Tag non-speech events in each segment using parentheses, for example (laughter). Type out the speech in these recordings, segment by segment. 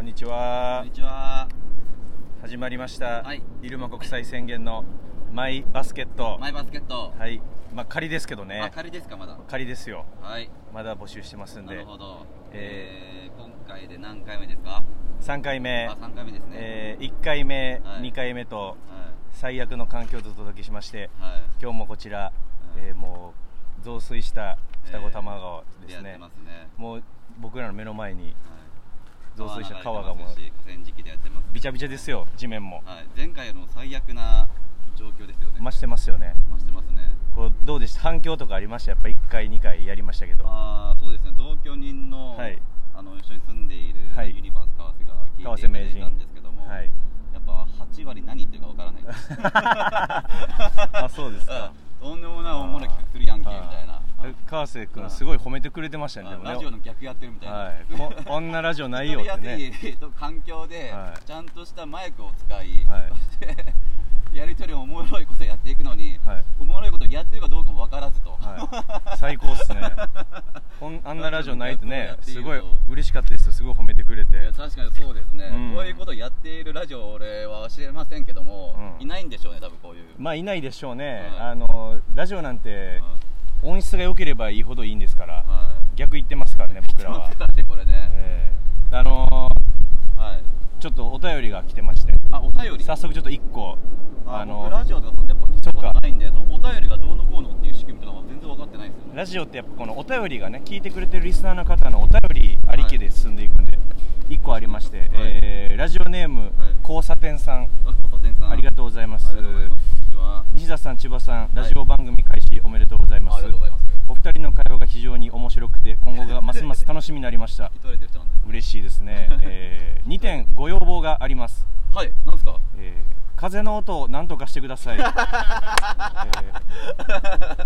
こんにちはこんにちは。始まりました、はい入間国際宣言のマイバスケットマイバスケット。はいまあ仮ですけどあ、ね仮ですか、まだ。仮ですよはい。まだ募集してますんなでるほど。ええー、今回で何回目ですか？3回目あ、、3回目ですね。えー、1回目、はい2回目とは最悪の環境でお届けしましてい。はい。今日もこちら、えーもう増水した双子玉川ですねやって、ますね。もう僕らの目の前にはい増水した川がもう流れてますし河川敷でやってます。びちゃびちゃですよ地面も。はい。前回の最悪な状況ですよね。増してますよね。増してますね。こうどうでした？反響とかありました？やっぱ1回2回やりましたけど。あーそうですね。同居人の,、はい。あの一緒に住んでいるはい。ユニバース川瀬が聞い川ていたんですけども、はい。やっぱ8割何言ってるかわからない。で (laughs) すあそうですか。(laughs) とんでもないおもろい企画するやんけみたいな。え川瀬君すごい褒めてくれてましたねラジオの逆やってるみたいな、はい。ここんなラジオないよってね。環境で、はい。ちゃんとしたマイクを使い、はい。そしてやり取りおもろいことやっていくのに、はい。おもろいことやってるかどうかも分からずと、はい、最高っすね。こんあんなラジオないとねやっているとすごい嬉しかったです。よすごい褒めてくれて。確かにそうですね、うん。こういうことやっているラジオ俺は知れませんけども、うん。いないんでしょうね多分こういう、まあいないでしょうね、はい。あのラジオなんて音質が良ければいいほどいいんですから、はい。逆言ってますからね僕らは。ねこれね、えーあのはい。ちょっとお便りが来てまして。あお便り？早速ちょっと1個ああ僕ラジオとかそんなやっぱ聞いたことないんでそのお便りがどうのこうのっていう仕組みとかは全然分かってないんですよね。ラジオってやっぱこのお便りがね聞いてくれてるリスナーの方のお便りありきで進んでいくんで、1個ありまして、えーラジオネーム、交差点さん。あ交差点さん。ありがとうございます。西田さん千葉さんラジオ番組開始おめでとうございます、お二人の会話が非常に面白くて今後がますます楽しみになりました。嬉しいですね、え2点ご要望があります、はい。なんですか？えー風の音を何とかしてください、(laughs) えー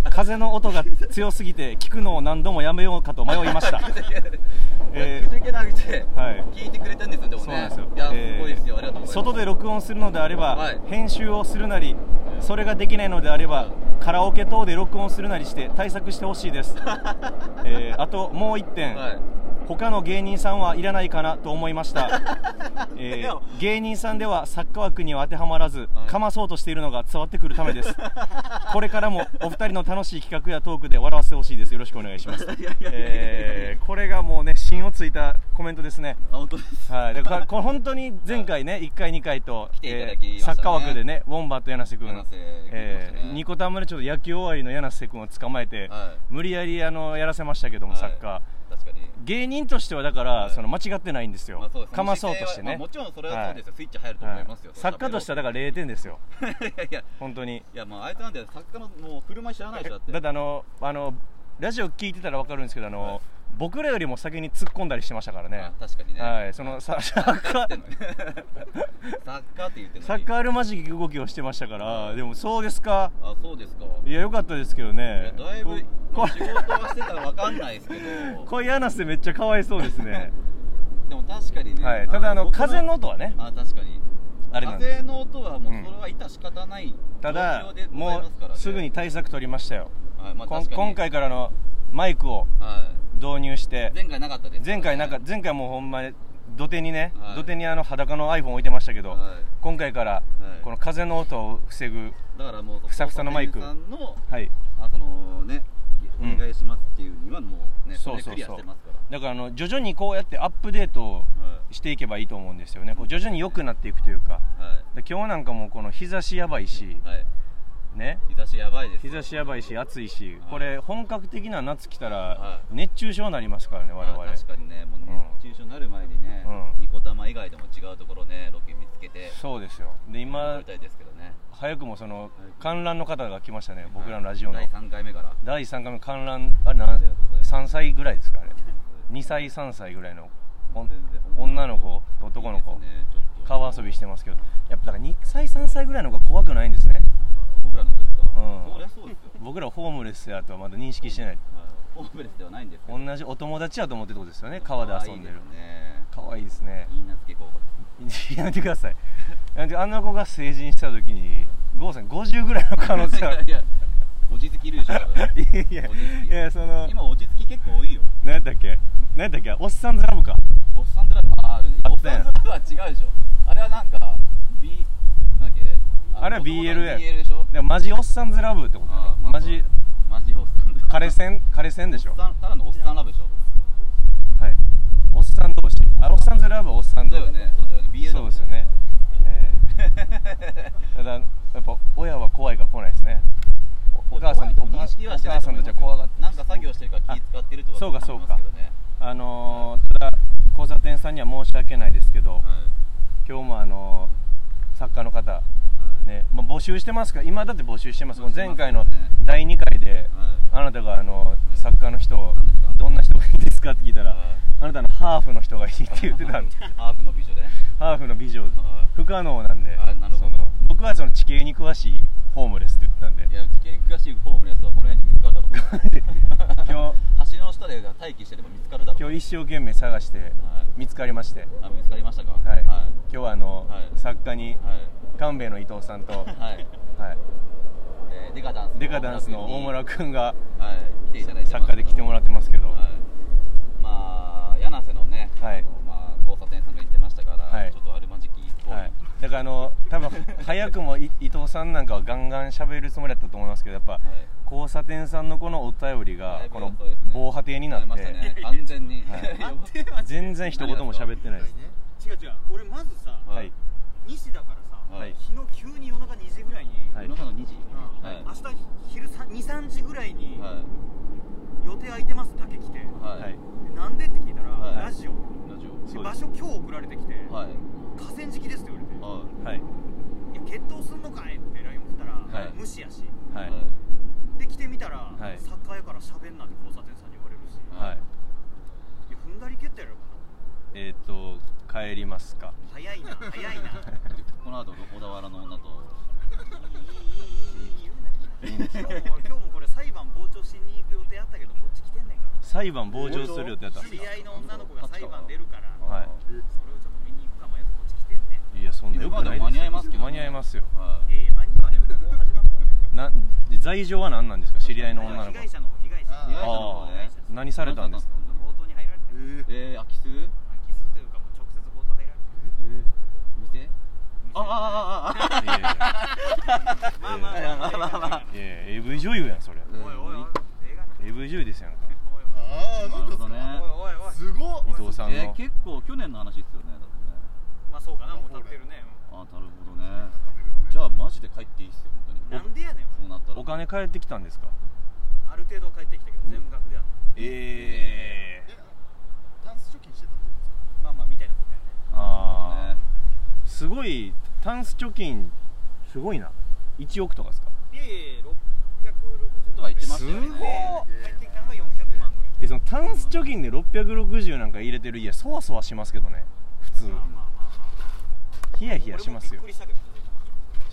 風の音が強すぎて聞くのを何度もやめようかと迷いました。(laughs) えーくじけなくてはい。聞いてくれてるんですよでもね。ですよ。いやえーすごいですよありがとうございます。外で録音するのであれば、はい。編集をするなりそれができないのであればカラオケ等で録音するなりして対策してほしいです、(laughs) えーあともう1点、はい他の芸人さんはいらないかなと思いました、(laughs) えー芸人さんでは作家枠には当てはまらず、かまそうとしているのが伝わってくるためです。(laughs) これからもお二人の楽しい企画やトークで笑わせてほしいです。よろしくお願いします。これがもうね芯をついたコメントですね。あ本当です。はい、だからこれ本当に前回ね、1回、2回と、来ていただきましたね。サッカー枠でね、ウォンバット柳瀬君、柳瀬君。えニコタンまでちょっと野球終わりの柳瀬君を捕まえて、はい。無理やりあのやらせましたけども、はい。サッカー。確かに。芸人としてはだから、はい。その間違ってないんですよ、まあかまそうとしてね、まあもちろんそれはそうですよ。スイッチ入ると思いますよ。はい。作家としてはだから0点ですよ、ら (laughs) いやいや。本当に。いやもうあいつなんて作家のもう振る舞い知らないでしょだって。だってあのあのラジオ聞いてたら分かるんですけどあの、はい僕らよりも先に突っ込んだりしてましたからね。あ。確かにね。はい、そのササッカー。サッカーって言ってサッカーあるまじき動きをしてましたから、でもそうですか、あそうですか。いや、よかったですけどね、だいぶ仕事はしてたらわかんないですけど。いう柳瀬めっちゃかわいそうですね、(laughs) でも確かにね。はい、ただあの僕風の音はね、あ確かに。あれ風の音はもううん。それは致し方ないただ状況で、ござもうすぐに対策取りましたよ、はいまあこん確かに。今回からのマイクを。は導入してい、前回なかったです前回なんかはい前回もうほんまに土手にね、はい。土手にあの裸の iPhone 置いてましたけど、はい。今回からい。この風の音を防ぐ、だからもうふさふさのマイク。さんのはい、あそのねうん。お願いしますっていうにはもうねそうそうそう。れでクリアしてますから。だからあの徐々にこうやってアップデートをはいしていけばいいと思うんですよね、こう徐々に良くなっていくというか、はい。で今日なんかもうこの日差しやばいし、はいね、日差しやばいです。日差しやばいし暑いし、はい。これ本格的な夏来たらは熱中症になりますからね我々。まあ確かにね。もううん。熱中症になる前にね、うん。ニコ玉以外でも違うところねロケ見つけてそうですよ。で乗今りたいですけどね。早くもそのはい。観覧の方が来ましたね僕らのラジオの。第3回目から。第3回目観覧あれ何ありがとうございます。3歳ぐらいですかあれ。2歳3歳ぐらいの女の子と男の子。川遊びしてますけど。やっぱだから2歳3歳ぐらいの方が怖くないんですねレスやとはまだ認識してない、ホームレスではないんです同じお友達やと思ってってことですよね。川で遊んでる。かわいいですね。いいなつけ候補です。やめてください。あんな子が成人した時に郷さん50ぐらいの可能性ある。(laughs) いやおじつきいるでしょいやいやその今落ち着き結構多いよ。何やったっけ？何やったっけ？おっさんズラブか。おっさんズラブあるね。おっさんずラブは違うでしょ。あれはなんか B なんだっけ？あれは BL や。マジおっさんズラブってことだマジマジおっさん彼戦彼戦でしょ？ただのおっさんラブでしょ？はい。おっさん同士。あおっさんずラブはおっさん同士。だよね。そうだよね。BL そうですよね、えーただやっぱ親は怖いから来ないですね。おお母さんお認識はしてないお母さんたちは怖がってなんか作業してるから気使ってるとかそうかそうかあのーただ交差点さんには申し訳ないですけど、はい。今日もあのー作家の方はいね、まあ、募集してますから今だって募集してます。もう募集してます前回のね第2回で、はい。あなたがあのい作家の人どんな人がいいですかって聞いたら、はい。あなたのハーフの人がいいって言ってたんで (laughs) ハーフの美女で。ねハーフの美女。はい。不可能なんで。僕はその地形に詳しいホームレスって言ってたんで。いや地形詳しいホームレスはこの辺に見つかるだろう。今 (laughs) 橋の下で待機してれば見つかるだろう。今日一生懸命探してはい。見つかりまして、あ見つかりましたか？はい。はい。今日はあの、はい。作家にはい。官兵衛の伊藤さんと、はい。はい、えーデカダンスデカダンスの大村君がはい来ていただいて作家で来てもらってますけど、はい。まあ柳瀬のねはい。まあ交差点さんが言ってましたからはい。ちょっとあるまじきっぽいはい、だからあの多分早くもい伊藤さんなんかはガンガン喋るつもりだったと思いますけどやっぱ、はい。交差点さんのこのお便りがこの防波堤になって、ね。完全に。はい。全然一言も喋ってないです。違う違う俺まずさ、はい。西だからさ、はい昨日急に夜中2時ぐらい。に、はい。夜中の2時。うんはい。明日昼23時ぐらいに、はい。予定空いてます？だけ来て、はい。はい。でなんで？って聞いたら、はい。ラジオ。ラジでそうです。場所今日送られてきて、オはい河川敷ですって言われて、はい。はい。いや決闘すんのかいって LINE 送ったら、はい。無視やし。はい。で来てみたら、はい。サッカーやから喋んなって交差点さんに言われるし、はい。いや踏んだり蹴ったやろかえっ、と帰りますか。な早いな早いな。(laughs) この後小田原の女と。いいいいいいいい言うな言うな今日も今日もこれ裁判傍聴しに行く予定あったけどこっち来てんねんから裁判傍聴する予定だったんです知り合いの女の子が裁判出るからはいそれをちょっといやそんなよくない間に合いますけどね。間に合いますよ。はい。いやいや間に合わへんもう始まっ罪状は何なんですか？知り合いの女の子。被害者の方被害者何されたんですか？強盗に入られてるええー空き巣？キスというかもう直接強盗入られてる。店あああああいやいや。まあまあまあまあまあまあ。いや AV 女優やんそれ。おいおいおい。女優ですやんか。ああなんかなるほどねすごっ。伊藤さんの、えー結構去年の話ですよねまあそうかなもう立ってるね。あなるほどね。じゃあマジで帰っていいっすよ本当になんでやねんそうなったら。お金返ってきたんですか？ある程度帰ってきたけど全額では。ないえええタンス貯金してたってことですか？まあまあみたいなことやね。ああねすごいタンス貯金すごいな。1億とかですか？いやいやいや660とか言ってましたよねすごい帰ってきたのが400万ぐらい。えそのタンス貯金で660なんか入れてる家そわそわしますけどね。普通。まあまあヒヤヒヤしますよ。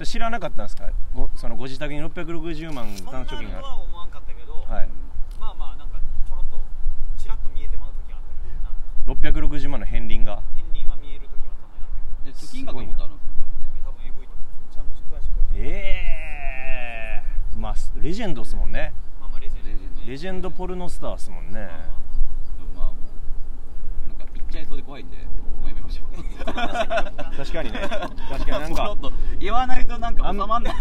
知らなかったんですか？ごそのご自宅に660万そんなタンス貯金がある。とは思わんかったけど、はい。まあまあなんかちょろっとちらっと見えてまう時はあったけどなんか660万の返輪が？片鱗は見える時はたまにあったけどで貯金額のことあるんですよえ多分 AV とかちゃんと詳しくええまあレジェンドっすもんね。まあまあレジェンドレジェンドポルノスターっすもんね。まあもうなんか言っちゃいそうで怖いんでしょう。(laughs) 確かにね。確かになんか。言わないとなんかあん収まんない。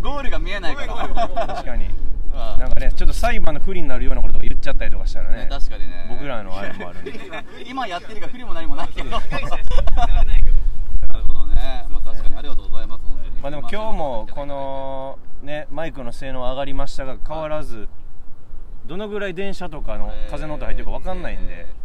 ゴールが見えないから。確かに。なんかねちょっと裁判の不利になるようなこととか言っちゃったりとかしたらね。ね確かにね。僕らのあれもあるんで。(laughs) 今やってるから不利も何もないけど。(laughs) なるほどね、まあ、確かにありがとうございます本当に。まあでも今日もこのねマイクの性能上がりましたが変わらずどのぐらい電車とかの風の音入ってるか分かんないんで。なんか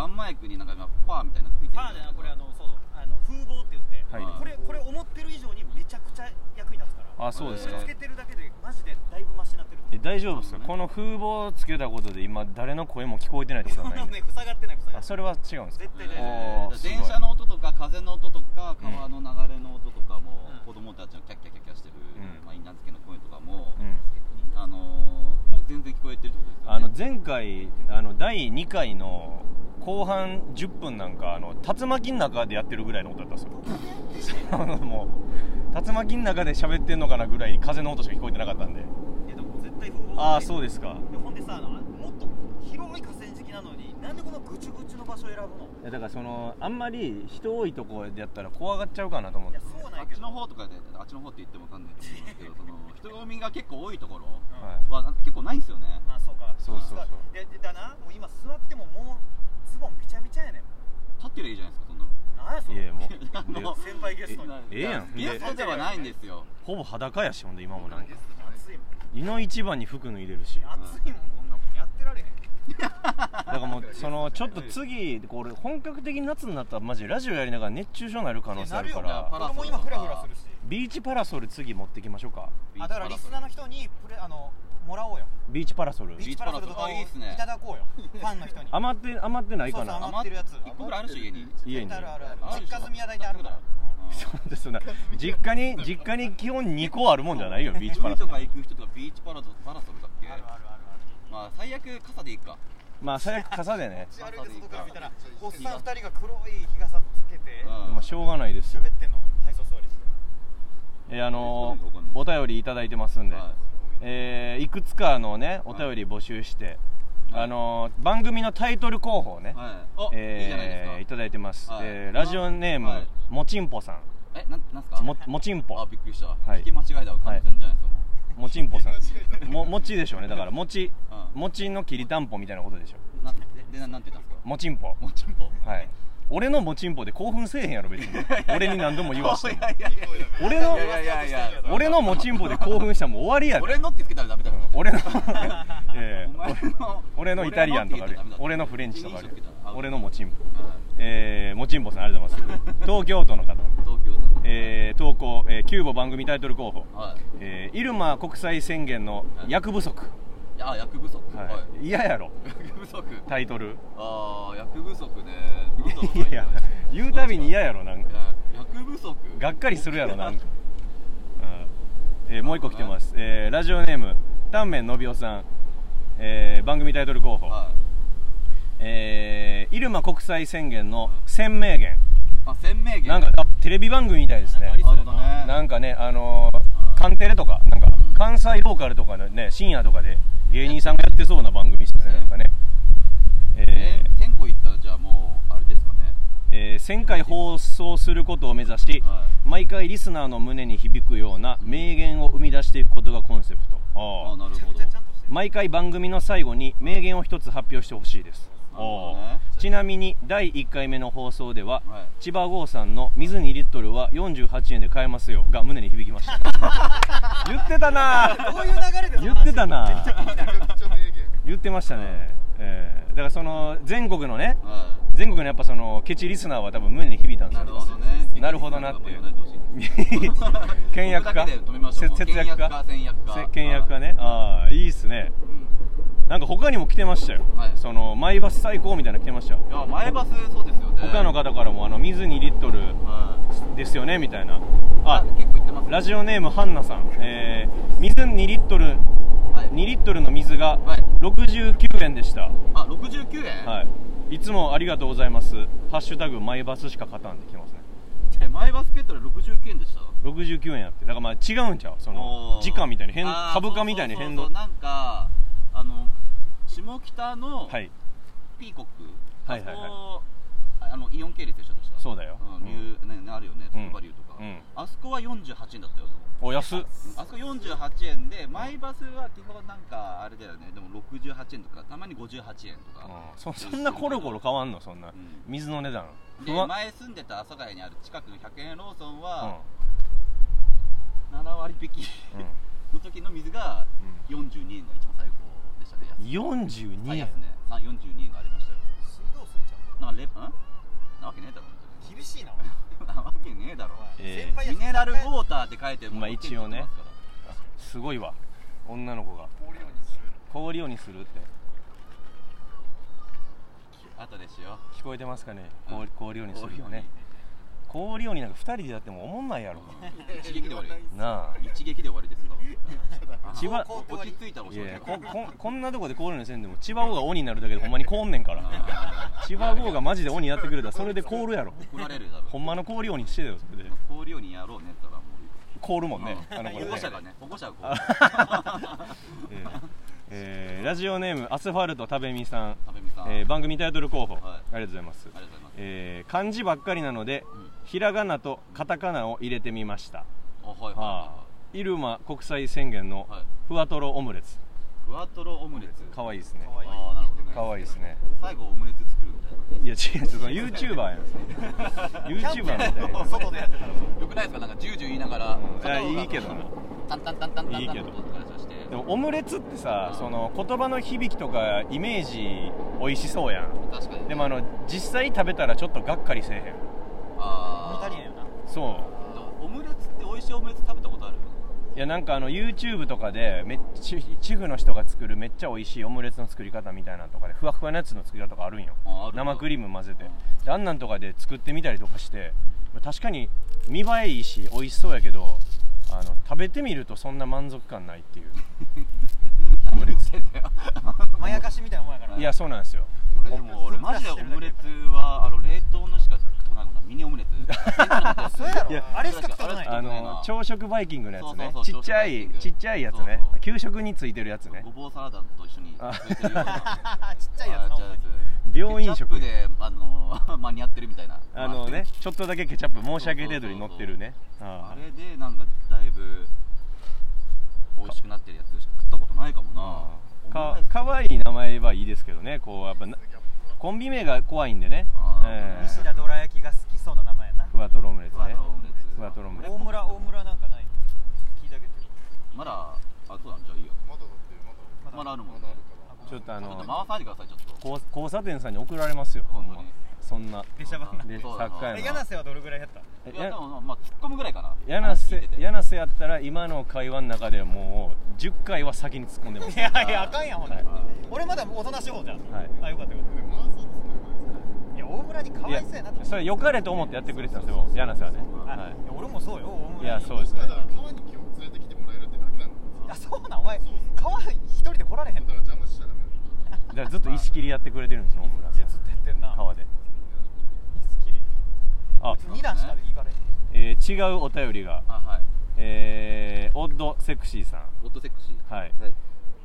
ガンマイクになんかファーみたいなのついてるパーでなこれあのそうそうあの風防って言って、はい。これこれ思ってる以上にめちゃくちゃ役に立つから。あそうですか。つけてるだけでマジでだいぶマシになってる。え大丈夫ですか？この風防をつけたことで今誰の声も聞こえてないってことはないんで。ね塞がってない塞がってあそれは違うんですか？絶対大丈おーすごい。電車の音とか風の音とか川の流れの音とかも、うん。子供たちのキャッキャキャッキャしてる、うん。まあ、稲漬けの声とかも、うん。あのー、もう全然聞こえてるってことですよね。あの前回あの第2回の後半10分なんかあの竜巻の中でやってるぐらいの音だったんですよ。あ (laughs) のもう竜巻の中で喋ってんのかなぐらい風の音しか聞こえてなかったんで。いやでも絶対風防ああそうですか。でほんでさあのもっと広い河川敷なのになんでこのぐちゅぐちゅの場所選ぶの？いやだからそのあんまり人多いとこでやったら怖がっちゃうかなと思って。いやそうなんあっちの方とかであっちの方って言ってもわかんないと思うんですけど (laughs) その人混みが結構多いところうんは結構ないんですよね。まあそうか。そうそうそう。なもう今座ってももうズボンびちゃびちゃやねん。立ってりゃいいじゃないですかそんなの。なんやそれ。いやもう (laughs) で先輩ゲストに。ええやん。ゲストではないんですよ。ほぼ裸やしほんで今もなんか。暑いもん。胃の一番に服脱いでるし。暑いもんこんなもんやってられへん。だからもうそのちょっと次これ本格的に夏になったらマジでラジオやりながら熱中症になる可能性あるから。パラソル俺も今フラフラするし。ビーチパラソル次持ってきましょうか。あだからリスナーの人にプレあのもらおうよ。ビーチパラソル。ビーチパラソルとかをあいいっすね。いただこうよ。ファンの人に。余って余ってないかそうそうな余ってるやつ。一個ぐらいあるし家に。家に。あるあるある。実家済みは大体あるから。うん (laughs) そうですな。実家に実家に基本2個あるもんじゃないよビーチパラ海とソルか行く人とかビーチパラソパラソルだっけ？あるあるあるあまあ最悪傘でいいか。まあ最悪傘でねる歩いて外から見たらおっさん2人が黒い日傘つけてうん。まあしょうがないですよ。喋ってんの体操座りして。えーあのお便りいただいてますんで、はいえーいくつかのねお便り募集して、はい。あの番組のタイトル候補をね、はい。えーいただいてます、はい。えーラジオネーム、はい。もちんぽさん。えなんなんすか？ももちんぽ。あびっくりした、はい。聞き間違いだわ。完全じゃないですかももちんぽさん。ももちでしょうね。だから (laughs) もちうもちのきりたんぽみたいなことでしょ。うんなででななんて言ったんですか？もちんぽ。もちんぽ。はい俺のもちんぽで興奮せえへんやろ別に。俺に何度も言わして俺の俺のもちんぽで興奮したらもう終わりやで。俺のってつけたらダメだろ俺の (laughs) 俺のイタリアンとかある俺のフレンチとかある俺のもちんぽえー、もちんぽさんありがとうございます。東京都の方。東京だえー、投稿、えー、キューボ番組タイトル候補、はい。えー、イルマ国際宣言の役不足、いや役不足。はい、嫌やろ。役不足。タイトル。ああ役不足ね。なんだろういや言うたびに嫌やろなんか。いや役不足。がっかりするやろなんか、(laughs) うん。えーもう一個来てます、えーラジオネームタンメンのびおさん、えー番組タイトル候補、はい。えー、イルマ国際宣言の鮮明言。あ鮮明言。なんかあテレビ番組みたいですね。なんかね。なんかねあのーカンテレとかなんかうん。関西ローカルとかのね深夜とかで芸人さんがやってそうな番組ですよね。なんかね。えー。1000個いったらじゃあもうあれですかね。えー1000回放送することを目指し、は毎回リスナーの胸に響くような名言を生み出していくことがコンセプト。あー。あなるほど。毎回番組の最後に名言を一つ発表してほしいですちなみに第1回目の放送では、はい。千葉郷さんの水2リットルは48円で買えますよが胸に響きました。(laughs) 言ってたな。どういう流れで言ってたな。言。言ってましたね、えー。だからその全国のねは全国のやっぱそのケチリスナーは多分胸に響いたんいですよ。なるほどね。なるほどなって (laughs) 倹約家？ここだけで止めましょう。せ節約家？倹約家倹約家。せ倹約家ね。ああいいっすね。うんなんか他にも来てましたよ、はい。そのマイバス最高みたいなの来てましたよ。いや前バスそうですよね。他の方からもあの水2リットルはい。ですよねみたいな。あ結構行ってますラジオネームハンナさん、えー、水2リットルはい。2リットルの水がはい。69円でした。あ69円？はい。いつもありがとうございます。ハッシュタグマイバスしか勝たんできますねえ前バスケットで69円でした？69円やって。だからまあ違うんちゃう？その時価みたいに変株価みたいに変動。なんかあの下北のはい。ピーコック。はいはいはい。あそこあのイオン系列でしょ確か。そうだよ。うんねあるよねトップバリューとか、うん。あそこは48円だったよお安っ。うん。あそこ48円でマイバスは基本なんかあれだよね。でも68円とかたまに58円とか、うん。そそんなコロコロ変わんの？そんな、ん。水の値段。で前住んでた阿佐ヶ谷にある近くの100円ローソンうん。は7割引きうん。の時の水が42円が一番最高42円最安ね。さ42円がありましたよ。水道水ちゃなんかレん？なわけねえだろ。う厳しいな (laughs) なわけねえだろ。え先輩やミネラルウォーターって書いてもまあ一応ね。すか？すごいわ。女の子が。凍るようにする。氷ようにするって。ら後でしよ聞こえてますかね？うん。氷氷ようにするよね氷ようになんか2人でやってもおもんないやろ。う一撃で終わりなあ。一撃で終わりですか？千葉落ち着いたおしいやいやこここんなとこで凍るのせんでも千葉王が鬼になるだけでほんまに凍んねんから。(laughs) 千葉王がマジで鬼やってくれたらそれで凍るやろ。怒られるよ多分ほんまの氷鬼にしてたよそれで。氷ようにやろうねったらもう凍るもんねう。ん (laughs) あの子保護者がね保護者がこう。え (laughs) えーラジオネームアスファルト食べみさん、食べみさん、えー番組タイトル候補、はい。ありがとうございますえー漢字ばっかりなので、うん。ひらがなとカタカナを入れてみました、あはいはい。ははあ、イルマ国際宣言のいはい。ふわとろオムレツ。ふわとろオムレツ。かわいいですね。かわい。いああなるほどね。かわいいですね。最後オムレツ作るみたいな。いや違う違うその (laughs) YouTuber やん。YouTuber みたいな。外で。やってたらよくないですか？なんかジュージュー言いながら、うん。いやいいけどな。タンタンタンタンタンタンいいけどでもオムレツってさその言葉の響きとかイメージ美味しそうやん。確かに。でもあの実際食べたらちょっとがっかりせえへん。あー。モニタリアンよな。そう。オムレツって美味しいオムレツ食べたことある？いやなんかあの YouTube とかでめっちゃチフの人が作るめっちゃ美味しいオムレツの作り方みたいなのとかでふわふわなやつの作り方とかあるんよ。あある生クリーム混ぜて。うん。であんなんとかで作ってみたりとかして。確かに見栄えいいし美味しそうやけどあの食べてみるとそんな満足感ないっていう。オムレツまやかしみたいなもんやから。いやそうなんですよ。俺でも俺マジでオムレツはあの冷凍のしか食ったことないもんなミニオムレツ。そうやろ。いやあれしか食ったことない。ああの朝食バイキングのやつね。そうそうそうちっちゃいちっちゃいやつね。そうそう給食についてるやつね。ごぼうサラダと一緒にあついてるような。(laughs) ちっちゃいやつ病院食。ケチャップであの (laughs) 間に合ってるみたいな。あのねちょっとだけケチャップ申し訳程度に乗ってるね。ああ。れでなんかだいぶ美味しくなってるやつしか食ったことないかもな。あかかわいい名前はいいですけどね。こうやっぱなコンビ名が怖いんでね。ええ。西田どら焼きが好きそうな名前やな。ふわとろオムレツね。ふわとろオムレツ。大村大村なんかない聞いてあげてまだあそうなんじゃあいいよまだだってまだまだあるもんね。まだある。からちょっとあの回さないでくださいちょっと。交交差点さんに送られますよ。ほんま本当に。そんな。出しゃばんなでそうだな。作家えやな柳瀬はどれぐらいやった？えいやでもまあ突っ込むぐらいかな。柳瀬柳瀬やったら今の会話の中でもう10回は先に突っ込んでます。いやいやあかんやんほんならはい。俺まだおとなしい方じゃん。はい。あよかったよかっでもまあそうですねたいや大村にかわいそうやなと思って。それ良かれと思ってやってくれてたんですよ柳瀬はね。あはい。や俺もそうよ大村に。いやそうですね。だから川に今日連れてきてもらえるってだけなんだいやそうなん？お前川一人で来られへんの？だから邪魔しちゃダメだだからずっと石切りやってくれてるんですよ大村ずっとやってんな。川で。いいスキリあ二段しか行かれへん。えー違うお便りが。あはい。えーオッドセクシーさん。オットセクシー。はい。はい。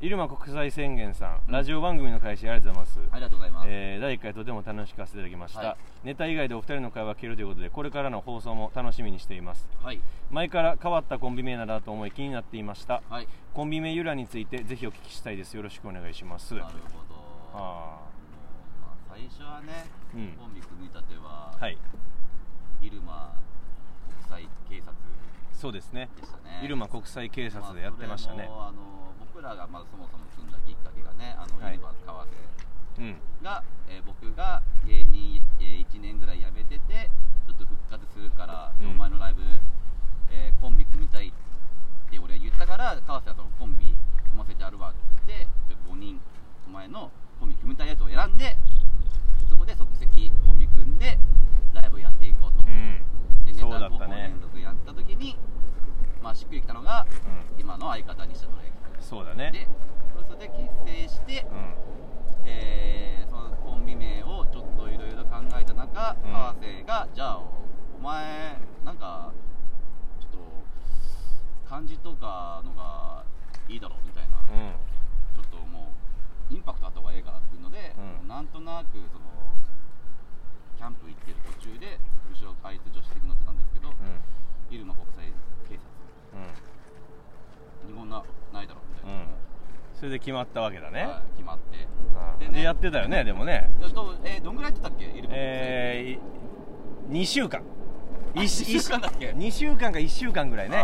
入間国際宣言さん。ラジオ番組の開始ありがとうございます。ありがとうございます。えー第1回とても楽しくさせていただきました、はい。ネタ以外でお二人の会話が聞けるということでこれからの放送も楽しみにしています。はい。前から変わったコンビ名ならと思い気になっていましたはいコンビ名由来についてぜひお聞きしたいですよろしくお願いしますなるほどあまあ最初はねうん。コンビ組み立てははい。入間国際警察そうですね。入間国際警察でやってましたね。あそれもあの僕らがまずそもそも組んだきっかけがねあの、はい。入間川瀬うん。が、えー僕が芸人、え1年ぐらい辞めててちょっと復活するから、うん。お前のライブ、えーコンビ組みたいって俺は言ったから川瀬はそのコンビ組ませてあるわって言って5人お前のコンビ組みたいやつを選んでそこで即席コンビ組んでライブやっていこうと、うん。でネタ5本連続やった時にまあしっくりきたのが、うん。今の相方西田とそうだね。でそれで結成して、うん。えーそのコンビ名をちょっといろいろ考えた中、うん。川瀬がじゃあお前なんかちょっと漢字とかのがいいだろうみたいな、うんインパクトあった方がええからっていうので、うん。なんとなくそのキャンプ行ってる途中で後ろあいつ助手席乗ってたんですけど、うん。入間国際警察。うん。日本なないだろうみたいな、うん。それで決まったわけだね、はい決まって。うんでやってたよねでもね。えっとえーどんぐらいやってたっけ入間国際。えー、2週間週間だっけ？2週間か1週間ぐらいね。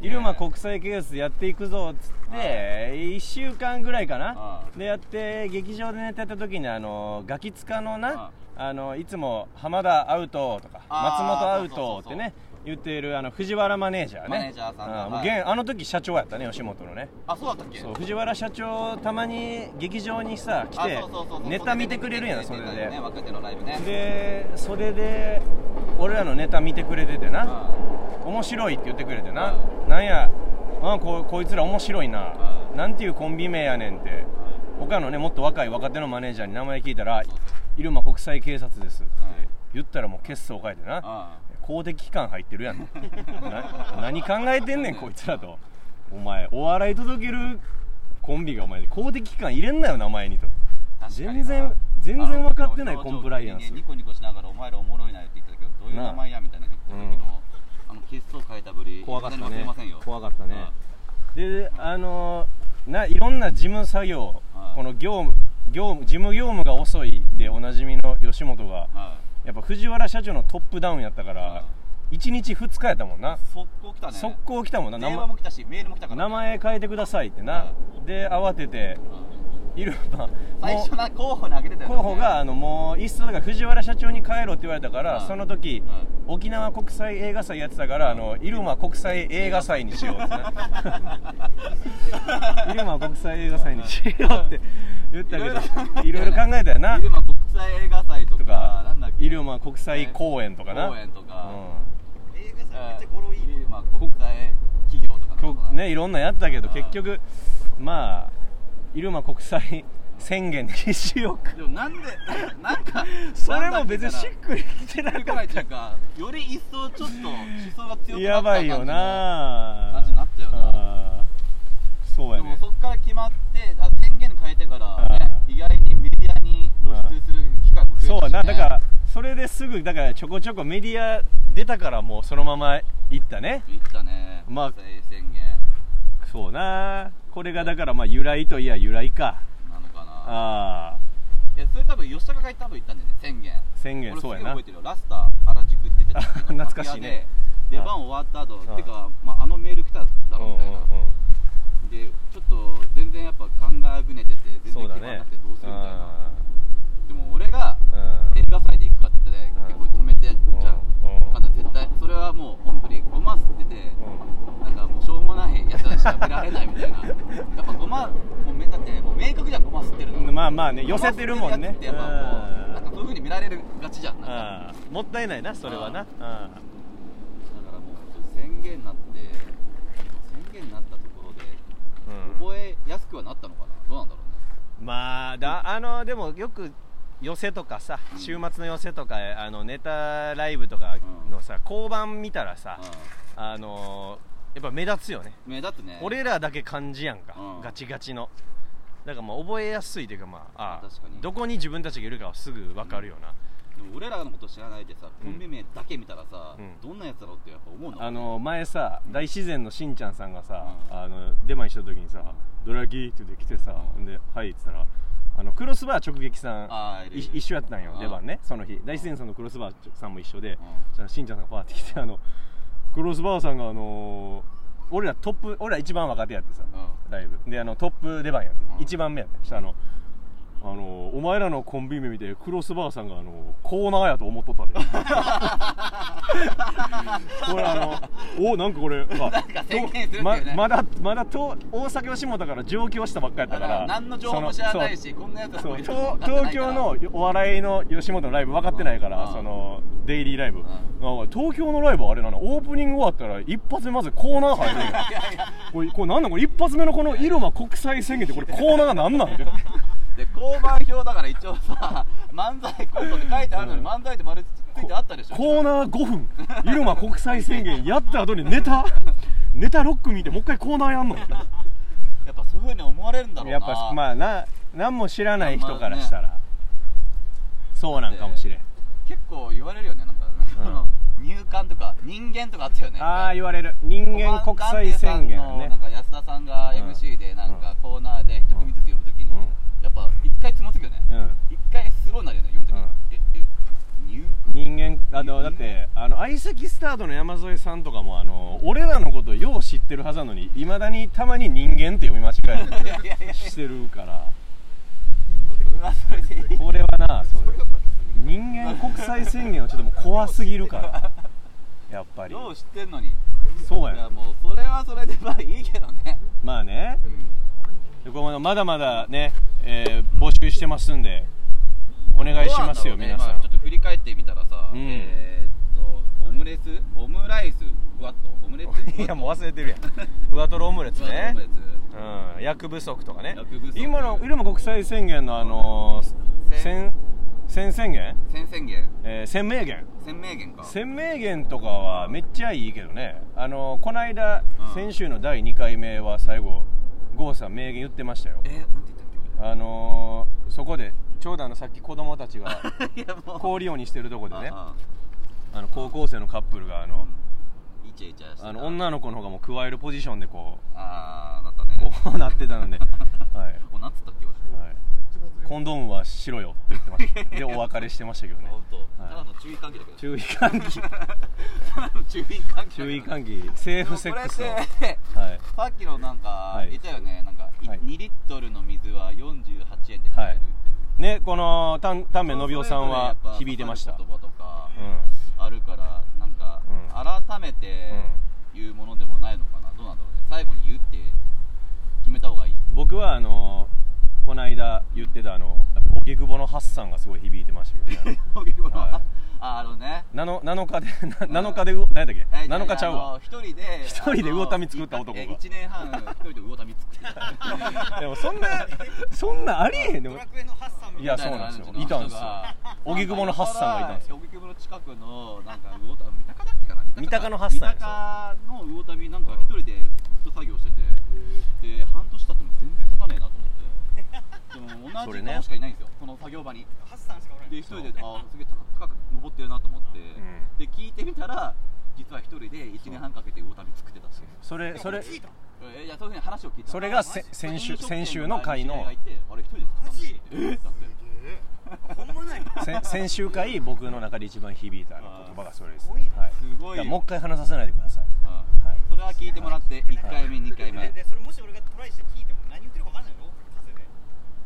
入間国際警察やっていくぞっつって1週間ぐらいかな。あでやって劇場でネタやった時にあのガキ使のなああのいつも浜田アウトとか松本アウトってね言っているあの藤原マネージャーね。マネージャーさんがあもうはい。現あの時社長やったね吉本のね。あそうだったっけ？そう藤原社長たまに劇場にさ来てあそうそうそうそう。ネタ見てくれるやんそれで。若手のライブね。でそれで俺らのネタ見てくれててな。あ面白いって言ってくれてな。うなんやあここいつら面白いな。うなんていうコンビ名やねんって。他のねもっと若い若手のマネージャーに名前聞いたらそうそう「入間国際警察です」ってはい言ったらもう血相変えてな。あ公的機関入ってるやん。な何考えてんねんこいつらと。お前お笑い届けるコンビがお前公的機関入れんなよ名前にと。全然全然分かってないコンプライアンス。ニコニコしながらお前らおもろいなって言ってたけどどういう名前やみたいな言ってた時の、あの血相変えたぶり怖かったね。怖かったね。であのーないろんな事務作業はいこの業務業務事務業務が遅いでおなじみの吉本がやっぱ藤原社長のトップダウンやったかいら1日2日やったもんな。速攻来たね。速攻来たもんな。電話も来たしメールも来たから、名前変えてくださいってな。で慌てているまあ最初候補に挙げてたよね。候補があのもういっそだから藤原社長に帰ろって言われたからうん。その時うん。沖縄国際映画祭やってたからあの入間国際映画祭にしようって。な (laughs) 入間国際映画祭にしようって言ったけどいろいろ考えたよな。入間国際映画なんだっけ入間国際公演とかな。公演とか、映画祭めっちゃ語呂いい入間国際企業とかうんこねいろんなやったけどうん。結局まあ入間国際宣言にしようかでもなんでなんか (laughs) それも別にしっくりきてな。かっくないっていうかより一層ちょっと思想が強くなった感じやばいよな。感じになったよな。そうやね。でもそっから決まってあ宣言変えてから、ねうん。意外にメディアに露出する機会も増えたし、ね、そうやな。だからそれですぐだからちょこちょこメディア出たからもうそのまま行ったね。言ったね。まあ宣言そうな。これがだからまあ由来といや由来か。なのかな。ああ。いやそれ多分吉高が多分言ったんだよね。宣言。宣言俺そうやな。覚えてるよ。ラスター原宿って言ってた (laughs) 懐かしいね。出番終わった後うんてか、まあ、あのメール来ただろうみたいな、でちょっと全然やっぱ考えぐねてて全然決まらなくてどうするみたいな、うでも俺が映画祭で行くかって言ってね、うん。結構止めて、じゃあ、うん。絶対。それはもう本当にごま吸ってて、なんかもうしょうもないやつらしか見られないみたいな。(laughs) やっぱごまもうめだってもう明確じゃんごま吸ってるの。まあまあね寄せてるもんね。やつっぱもうなんかそういう風に見られるがちじゃんなんか。もったいないなそれはな。うん。だからもう宣言になって宣言になったところでうん。覚えやすくはなったのかな。どうなんだろうね。まあだあのでもよく寄せとかさうん週末の寄せとかあのネタライブとかのさ交番見たらさあのやっぱ目立つよね。うん目立つね。俺らだけ漢字やんかうん。ガチガチの。だからまあ覚えやすいというかまああ確かに。どこに自分たちがいるかはすぐ分かるよな。でも俺らのこと知らないでさコンビ名だけ見たらさ、うん。どんなやつだろうってやっぱ思うの？あの前さ大自然のしんちゃんさんがさ、うん。あの出前した時にさ「ドラキー」って言って来てさ、うん。で「はい」っつったらあのクロスバー直撃さん一緒やったんようん出番ねその日。大自然さんのクロスバーさんも一緒で、ん。そしんちゃんさんがパーって来てあのクロスバーさんがあの俺らトップ俺ら一番若手やってさ、うライブ。であのトップ出番やって、うん。一番目やって。そしたらあのあのお前らのコンビ名見てクロスバーさんがあのコーナーやと思っとったで。(laughs) これあのおなんかこれまあまね。まだまだと大阪吉本から上京したばっかやったかだからら何の情報も知らないそしこんなやつ東東京のお笑いの吉本のライブ分かってないから、うん。そのデイリーライブ、東京のライブはあれなの？オープニング終わったら一発目まずコーナー入る。これこれなんなんこれ？一発目のこの入間国際宣言ってこれコーナーがなんなん？で交番表だから一応さ漫才コントって書いてあるのに、うん。漫才って丸つコーナー5分。入間国際宣言 (laughs) やった後にネタ。ネタ6組見てもう一回コーナーやんの。やっぱそういうふうに思われるんだろうな。やっぱまあな何も知らない人からしたら、そうなんかもしれん。結構言われるよねなんか、うん。入管とか人間とかあったよね。ああ言われる。人間国際宣言ね。なんか安田さんが MC でなんかコーナーで一組ずつ読むときに、うん。やっぱ一回つまずくよね。うん。一回スローになるよね読むとき。に、人間あのだってあの相席スタートの山添さんとかもあの俺らのことよう知ってるはずなのにいまだにたまに人間って読み間違え (laughs) いやいやいやたりしてるから。それはそれでいい。これはなそう。人間国際宣言はちょっともう怖すぎるから。やっぱり。よう知ってんのに。そうや。いやもうそれはそれでまあいいけどね、まあね。うん。でこれまだまだね、えー募集してますんでお願いしますよ、ね皆さん、まあちょっと振り返ってみたらさ、うん。えーっとオムレツオムライスふわっと。オムレツ？(laughs) いやもう忘れてるやん。ふわとろオムレツね。うん、役不足とかね。今の入間国際宣言のあのー、宣宣言、先宣言えー、宣明言宣明言か。宣明言とかはめっちゃいいけどね。あのーこの間、うん。先週の第2回目は最後郷さん名言言ってましたよ。えー、なんて言ったっあのー、そこでちょうどあのさっき子供たちが (laughs) 氷鬼してるとこでねああ。の高校生のカップルがああのうん。イチャイチャあの女の子の方がもう加えるポジションでこああなったね。うこう (laughs) なってたので、(laughs) はい。おなんつったっけ俺はい、コンドームはしろよって言ってました。でお別れしてましたけどね。本当、はい。ただの注意喚起だけど。注意喚起。注意喚起。注意喚起。セーフセックスはい。さっきのなんかはい。言ったよね、なんか、いはい。2リットルの水は48円で買えるっていう、ねこの丹面信夫さんは響いてました。言葉とかうん。あるからなんか、うん。改めて言うものでもないのかな。どうなんだろうね。最後に言うって決めた方がいい。僕はあのこの間言ってたあの荻窪のハッサンがすごい響いてましたけどね。(laughs) はい。ああのね。7 7日でな7日でう何やったっけえ7日ちゃうわ。一人で一人で魚民作った男が。1年半一人で魚民作った。でもそんなそんなありえへん。でもいやそうなんですよ。いたんですよ。荻窪のハッサンがいたんですよ。荻窪の近くのなんか魚民三鷹だっけかな三鷹のハッサンですよ。三鷹の魚民なんか一人でずっと作業しててで半年経っても全然立たねえなと思ってでも同それね。じ顔しかいないんですよ。この作業場に。ハッサンしかおらんで一人であすげえ高く登ってるなと思って、ん。で聞いてみたら実は一人で1年半かけて魚民作ってたんですよそれそれ聞いた。えいやそういうふうに話を聞いたそれがせ先週先週の回のあれ一人で作ったんですよえーだってほんまないせ先週回僕の中で一番響いたあの言葉がそれです、すごいなはい、すごいよ。だからもう一回話させないでください。うんはい。それは聞いてもらって1回目2回目。ででそれもし俺がトライして聞いても何言ってるか分かんないの風で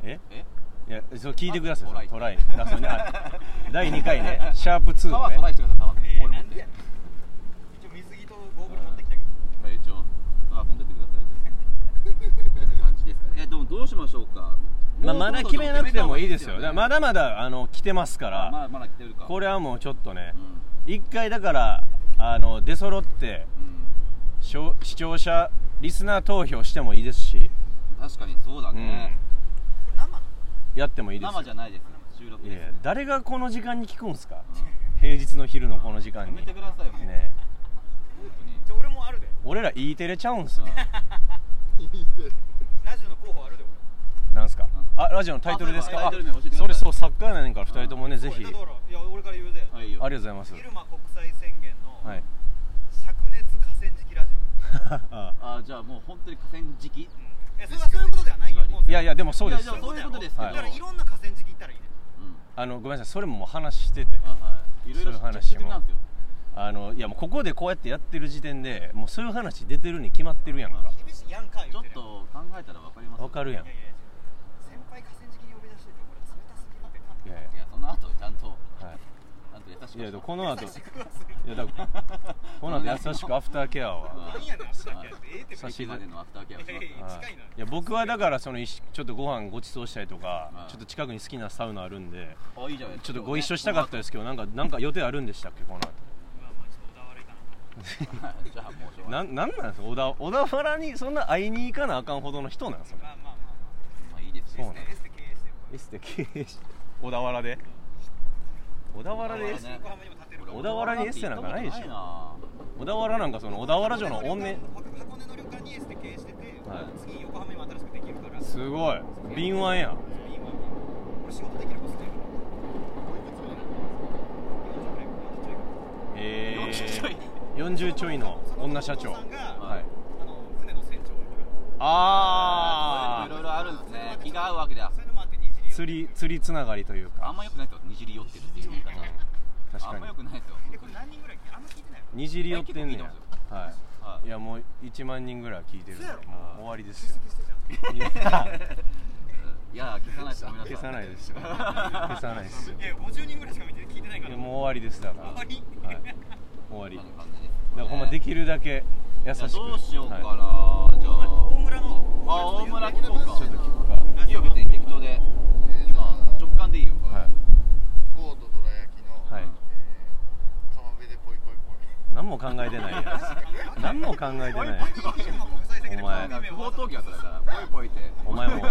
え？え？いやそう聞いてくださいあトライ。トライ。だそうね。あ (laughs) 第2回ね。シャープ2を川トライねしてください川えー、一応水着とゴーグル持ってきたけどはい一応あ飛んでってください。みたいな感じですかねえでもどうしましょうか。まあ、まだ決めなくてもいいですよまだまだあの来てますから。あまだまだ来てるか。これはもうちょっとねうん。一回だからあの出揃って視聴者リスナー投票してもいいですし、確かにそうだね、やってもいいですよ。生じゃないです収録です。いやいや誰がこの時間に聞くんすか？う (laughs) ん平日の昼のこの時間に。やめてくださいもう。ね俺もあるで俺ら E テレちゃうんすよ。ラジオの候補あるでなんすか？あラジオのタイトルですか？ああタイトル名教えてください。それそう作家やねんから2人ともねぜひ。俺だからいや俺から言うではいいいよ。ありがとうございます。国際宣言のはい。灼熱河川敷ラジ (laughs) ああ。じゃあもう本当に河川敷？オえそれはそうやいやでもそうですよ。いやいやそういうことですけどだからいろんな河川敷行ったらいいね。うん。あのごめんなさい。それももう話してて。あはい。いろいろそういう話も。あのいやもうここでこうやってやってる時点でもうそういう話出てるに決まってるやんか。厳しいやんか言ちょっと考えたらわかりますわかるやん。いやいや先輩河川敷に呼び出しててこれ冷たすぎるって。いやいいやその後ちゃんとはいやでもこの後いやだからこの後優しくアフターケア (laughs) はし駅までのアフターケアをしますいやいやはい。近いな。いや僕はだからそのちょっとご飯ごちそうしたりとかはいちょっと近くに好きなサウナあるんであいいじゃない。ちょっとご一緒したかったですけどなんかなんか予定あるんでしたっけこの後。まあまあちょっと小田悪いかな。じゃあもうしょうがなないなんなんですか？小田小田原にそんな会いに行かなあかんほどの人なんですか？まあまあまあ。まあいいです。よそうなんエステ経営してるエステ経営し小田原で？小田原で小田原にエステなんかないでしょ。小田原なんかその小田原城の怨念箱根の旅館にエステ経営してて、はい。次横浜にも新しくできるから。すごい。敏腕やん。仕事できる子好きやからえ40ちょい。ー、40ちょいの女社長。はい。ああいろいろあるんですね。気が合うわけだ釣り釣りつながりというか。あんま良くないですよにじり寄ってるっていう言い方。あんま確かに良くないですよえこれ何人ぐらいあんま聞いてないにじり寄ってんねや結構聞い。ははい。いいやもう1万人ぐらい聞いてる。んでもう終わりですよ。いや。消さないとごめんなさい。消さないですよ。消さないですよ。いや50人ぐらいしか見て聞いてないから。もう終わりですだから。終わり？はい。終わり。こんだからほんまできるだけ優しく。どうしようかな、はじゃ大あ村のあ大村聞こうか。いちょっと聞くかいいよ別に適当で今直感でいいよはいゴーとどら焼きの、はいえー、川辺でポイポイポイ何も考えてないやん。何も考えてないお前。不法投棄はそれだからポイポイってお前も。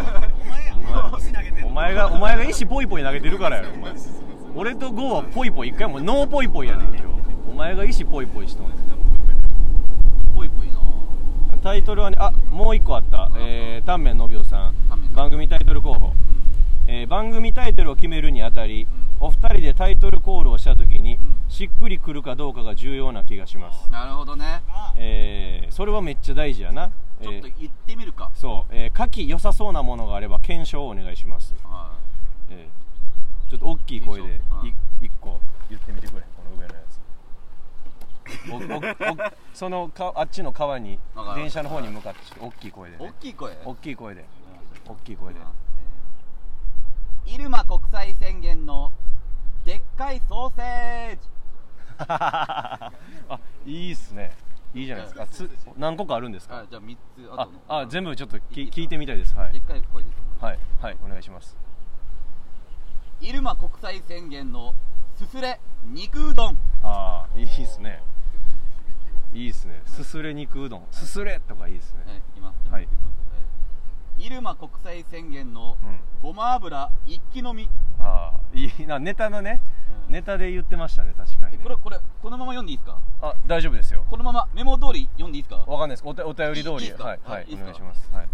お前がお前が石ポイポイ投げてるからやろお前。俺とゴーはポイポイ一回もノーポイポイやねん今日。お前が石ポイポイしとんねんポイポイな。タイトルはねあもう一個あった「えー、タンメンのびおさん。番組タイトル候補、えー番組タイトルを決めるにあたりお二人でタイトルコールをした時にん。しっくりくるかどうかが重要な気がします、なるほどね。えーそれはめっちゃ大事やな、えーちょっと行ってみるか。そう、えー、書き良さそうなものがあれば検証をお願いします、はえーちょっと大きい声で一個。言ってみてくれ。この上のやつ。おおおそのかあっちの川に電車の方に向かって大きい声で、い大ね、きい声大きい声で。大きい声で入間国際宣言のでっかいソーセージ。(laughs) あいいっすね。いいじゃないですか。つ何個かあるんですか？あじゃあ3つああ全部ちょっときいい聞いてみたいです。はい。でっかい声ではいはいお願いします。入間国際宣言のすすれ肉うどん。ああいいっすね。いいっすね。すすれ肉うどん。すすれとかいいっすね。えいきます。はいいきますえ入間国際宣言のうん。ごま油一気飲み。ああ。いいなネタのねうん。ネタで言ってましたね確かにね。えこれこれこのまま読んでいいですか？あ大丈夫ですよ。このままメモ通り読んでいいですか？わかんないです。おたお便り通り。いいいはいはいあいいっすか？お願いします。はい。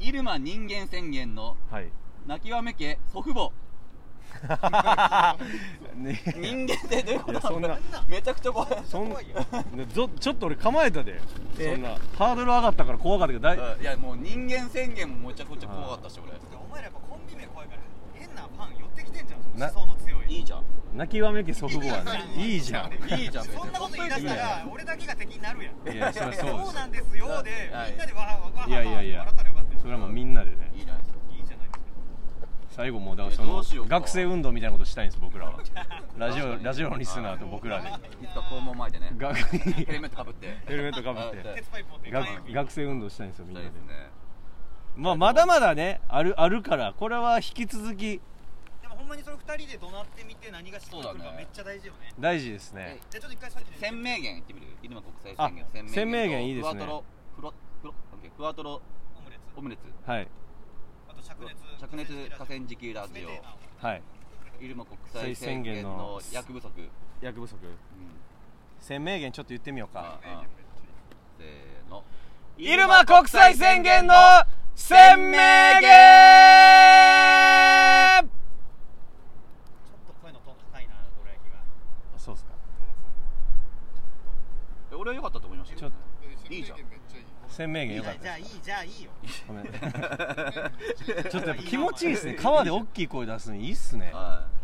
入間人間宣言のはい。泣きわめ家祖父母。ね (laughs) 人間ってどういうことそんな。めちゃくちゃ怖い。そんちょっと俺構えたで。え？そんなハードル上がったから怖かったけどだいうんいやもう人間宣言もめちゃくちゃ怖かったし俺。お前らやっぱコンビ名怖いから変なファン寄ってきてんじゃんな思想の強い。いいじゃん。泣きわめき祖父母はね。いいじゃん。いいじゃん。そんなこと言い出したら俺だけが敵になるやん。いやそりゃそうそうなんですよではい。みんなでわはわはいやいやいや。笑ったらよかったよ。それはもうみんなでね。いいじゃな最後もうだからえその学生運動みたいなことしたいんです僕らは。(laughs) ラジオラジオのリスナーと僕らで。いつか校門前でね学 (laughs) ヘルメットかぶって。ヘルメットかぶっあて。学生運動したいんですよみんなで。まあまだまだねあるあるからこれは引き続きでもほんまにその二人で怒鳴ってみて何がしっくりくるそうだね。かめっちゃ大事よね。大事ですね。じゃあちょっと一回さっきの鮮明言言ってみる？入間国際宣言。あ鮮明言いいですね。ふわとろふろふろオムレツ。オムレツ。はい灼熱河川敷ラジオ。はい。入間国際宣言の役不足。うん役不足。鮮明言ちょっと言ってみようか。ああ。せーの。入間国際宣言の鮮明言。ちょっと声のトーン高いなどら焼きが。そうっすか。え俺は良かったと思いましたちょっいいじゃん鮮明言よかった。じゃあいいじゃあいいよ。ごめん。(laughs) ちょっとやっぱ気持ちいいですね。川で大きい声出すのいいっすね。はい。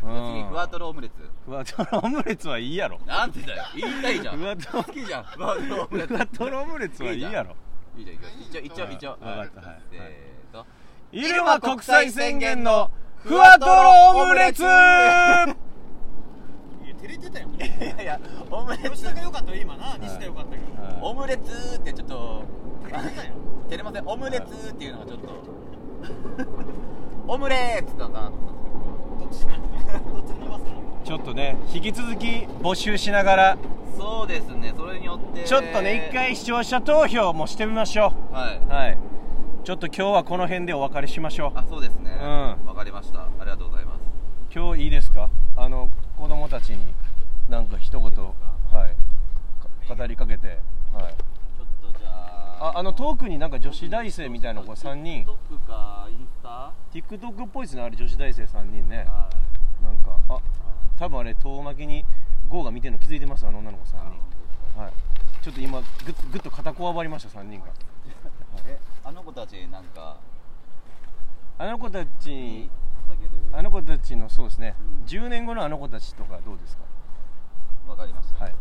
次ふわとろオムレツ。ふわとろオムレツはいいやろ。なんてだよ。言いたいじゃん。ふわとろ好きじゃんふわとろオムレツ。ふわとろオムレツはいいやろ。いいじゃん一応一応一応。わかったはい。せーの入間国際宣言のふわとろオムレツ照れてたよ。(laughs) いやいやオムレツ。吉田が良かったよ今な。西田良かったけど。オムレツってちょっと照れてたよ。照れません。オムレツっていうのがちょっと。(laughs) オムレツだなど。っちどっちに伸ばすのちょっとね引き続き募集しながら。そうですね。それによって。ちょっとね一回視聴者投票もしてみましょはい。うはい。ちょっと今日はこの辺でお別れしましょう。あそうですね。うん。わかりました。ありがとうございます。今日いいですか？あの子供たちになんか一言はいか語りかけてはい。ちょっとじゃあああの遠くになんか女子大生みたいな子3人。TikTok かインスタ？TikTok っぽいですねあれ女子大生3人ね。はなんかあ多分あれ遠巻きに GO が見てるの気づいてますあの女の子3人。はい。ちょっと今ぐっぐっと肩こわばりました3人が。えあの子たちなんか？あの子たちあの子たちのそうですね、うん。10年後のあの子たちとかどうですか？わかりましたはい。は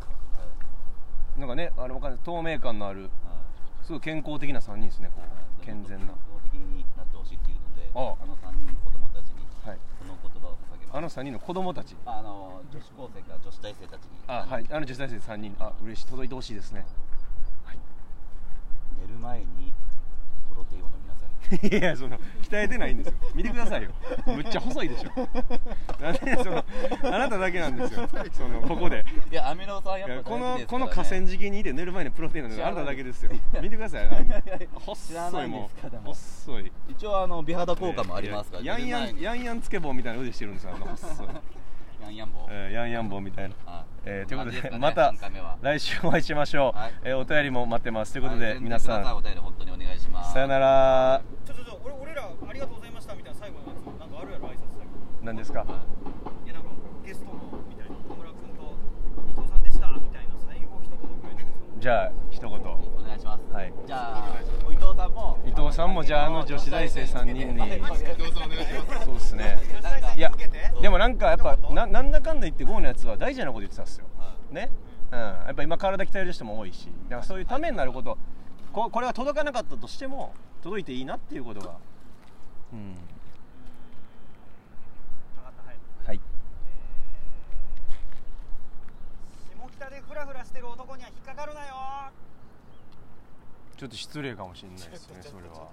い。なんかねあのわかんない。透明感のあるはい。すごい健康的な3人ですねこう。健全な。健康的になってほしいっていうのであの3人の子供たちにはい。この言葉を捧げます。あの3人の子供たち。あの女子高生から女子大生たちに。あはい。あの女子大生3人あ嬉しい。届いてほしいですね。寝る前にプロテインを飲い (laughs) いやその鍛えてないんですよ。見てくださいよ。むっちゃ細いでしょ。なんでそのあなただけなんですよ。そのここで。いやアミノ酸やっぱこのこの河川敷にいて寝る前にプロテイン飲んであなただけですよ。見てください。あの細いもう細い。一応あの美肌効果もありますからいやヤンヤンヤンヤンつけ棒みたいな腕してるんですよあの細い。(laughs) ヤンヤン棒。えーヤンヤン棒みたいな。あえーということでね (laughs) また来週お会いしましょう、はい。えーお便りも待ってます。ということで、はい皆さん。便り本当にお願いします。さよなら。ちょちょちょ俺俺らありがとうございましたみたいな最後のやつ。なんかあるやろ挨拶最後。何ですか？いやなんかゲストのみたいな小村君と伊藤さんでしたみたいな最後一言ぐらいでじゃあ一言ます。はい。じゃあ伊藤さんも。伊藤さんもじゃああの女子大生三人にはい伊藤さんお願いします。そうですね。いやでもなんかやっぱななんだかんだ言ってゴーのやつは大事なこと言ってたんですよ。ね？うん。やっぱ今体鍛える人も多いし。だからそういうためになること。ここれが届かなかったとしても届いていいなっていうことが。うん。分かった。はい。はい。下北でフラフラしてる男には引っかかるなよちょっと失礼かもしれないですねそれは。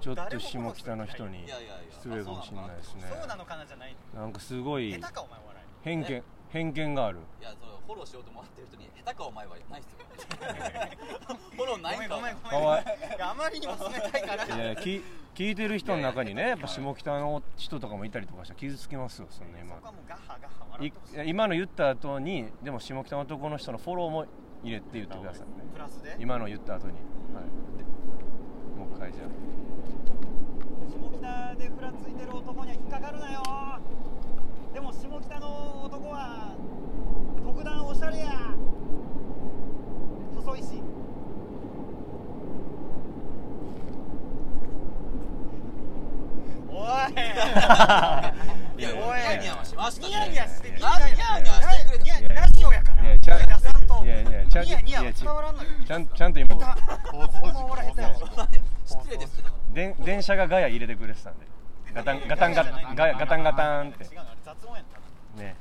ちょっと。下北の人に失礼かもしれないですね。そうなのかなじゃない。なんかすごい偏見偏見がある。いやそのフォローしようと思ってる人に下手かお前はないっすよ。フォローいないんかごめんごめんあまりにも冷たいから。いやき聞いてる人の中にねやっぱ下北の人とかもいたりとかしたら傷つきますよそんな今。今の言った後にでも下北の男の人のフォローも入れて言ってくださいね。プラスで？今の言った後に、はい、でもう一回じゃ下北でふらついてる男には引っかかるなよ。でも下北の男は特段おしゃれや。細いし。おい (laughs) ニヤニヤはしましたねニヤニヤしてニヤニヤしてくれいやいやラジオやからいやちゃん声出さんといやいやちゃんニヤニヤいやち伝わらんのよあちゃんちゃんと今失礼ですけどで電車がガヤ入れてくれてたんでガタンガタンガタンガタンガタンってね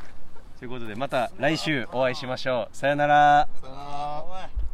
ということでまた来週お会いしましょうさよなら故さよなら